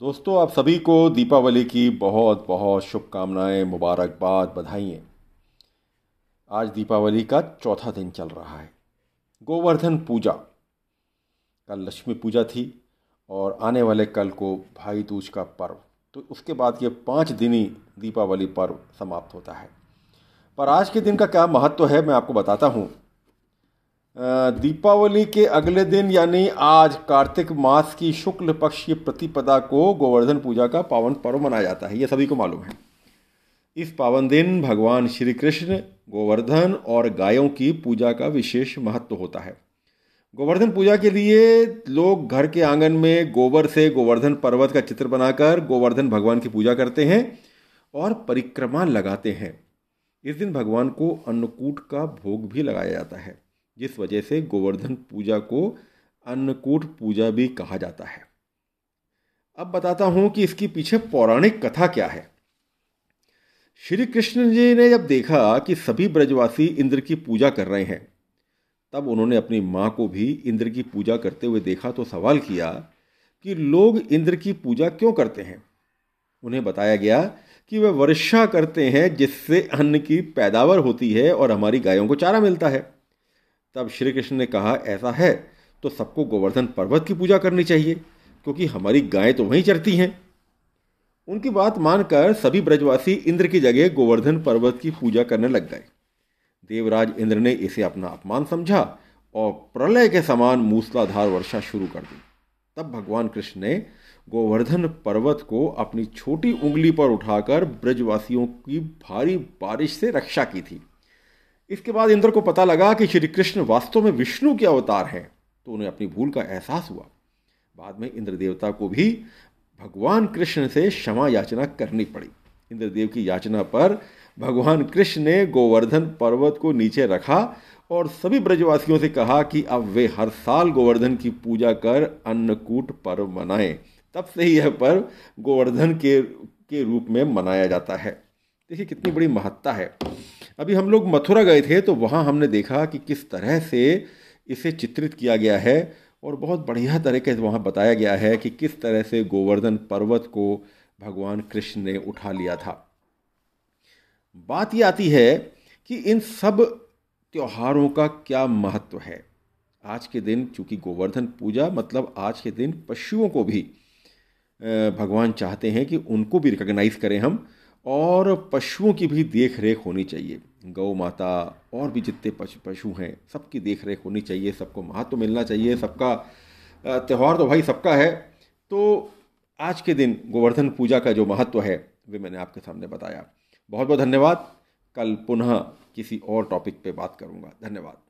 दोस्तों, आप सभी को दीपावली की बहुत बहुत शुभकामनाएँ, मुबारकबाद बधाइयाँ। आज दीपावली का चौथा दिन चल रहा है। गोवर्धन पूजा। कल लक्ष्मी पूजा थी और आने वाले कल को भाई दूज का पर्व। तो उसके बाद ये पाँच दिनी दीपावली पर्व समाप्त होता है। पर आज के दिन का क्या महत्व है, मैं आपको बताता हूँ। दीपावली के अगले दिन, यानी आज कार्तिक मास की शुक्ल पक्ष की प्रतिपदा को गोवर्धन पूजा का पावन पर्व मनाया जाता है। ये सभी को मालूम है। इस पावन दिन भगवान श्री कृष्ण गोवर्धन और गायों की पूजा का विशेष महत्व होता है। गोवर्धन पूजा के लिए लोग घर के आँगन में गोबर से गोवर्धन पर्वत का चित्र बनाकर गोवर्धन भगवान की पूजा करते हैं और परिक्रमा लगाते हैं। इस दिन भगवान को अन्नकूट का भोग भी लगाया जाता है। जिस वजह से गोवर्धन पूजा को अन्नकूट पूजा भी कहा जाता है। अब बताता हूँ कि इसकी पीछे पौराणिक कथा क्या है। श्री कृष्ण जी ने जब देखा कि सभी ब्रजवासी इंद्र की पूजा कर रहे हैं, तब उन्होंने अपनी माँ को भी इंद्र की पूजा करते हुए देखा तो सवाल किया कि लोग इंद्र की पूजा क्यों करते हैं? उन्हें बताया गया कि वे वर्षा करते हैं जिससे अन्न की पैदावार होती है और हमारी गायों को चारा मिलता है। तब श्री कृष्ण ने कहा, ऐसा है तो सबको गोवर्धन पर्वत की पूजा करनी चाहिए, क्योंकि हमारी गायें तो वहीं चरती हैं। उनकी बात मानकर सभी ब्रजवासी इंद्र की जगह गोवर्धन पर्वत की पूजा करने लग गए। देवराज इंद्र ने इसे अपना अपमान समझा और प्रलय के समान मूसलाधार वर्षा शुरू कर दी। तब भगवान कृष्ण ने गोवर्धन पर्वत को अपनी छोटी उंगली पर उठाकर ब्रजवासियों की भारी बारिश से रक्षा की थी। इसके बाद इंद्र को पता लगा कि श्री कृष्ण वास्तव में विष्णु के अवतार हैं तो उन्हें अपनी भूल का एहसास हुआ। बाद में इंद्र देवता को भी भगवान कृष्ण से क्षमा याचना करनी पड़ी। इंद्रदेव की याचना पर भगवान कृष्ण ने गोवर्धन पर्वत को नीचे रखा और सभी ब्रजवासियों से कहा कि अब वे हर साल गोवर्धन की पूजा कर अन्नकूट पर्व मनाएँ। तब से ही यह पर्व गोवर्धन के के रूप में मनाया जाता है। देखिए कितनी बड़ी महत्ता है। अभी हम लोग मथुरा गए थे तो वहाँ हमने देखा कि किस तरह से इसे चित्रित किया गया है और बहुत बढ़िया तरीके से वहाँ बताया गया है कि किस तरह से गोवर्धन पर्वत को भगवान कृष्ण ने उठा लिया था। बात यह आती है कि इन सब त्योहारों का क्या महत्व है? आज के दिन चूँकि गोवर्धन पूजा मतलब आज के दिन पशुओं को भी भगवान चाहते हैं कि उनको भी रिकग्नाइज करें हम। और पशुओं की भी देख रेख होनी चाहिए। गौ माता और भी जितने पशु हैं, सबकी देख रेख होनी चाहिए, सबको महत्व तो मिलना चाहिए, सबका त्यौहार तो भाई सबका है। तो आज के दिन गोवर्धन पूजा का जो महत्व है, वे मैंने आपके सामने बताया। बहुत बहुत धन्यवाद। कल पुनः किसी और टॉपिक पे बात करूँगा। धन्यवाद।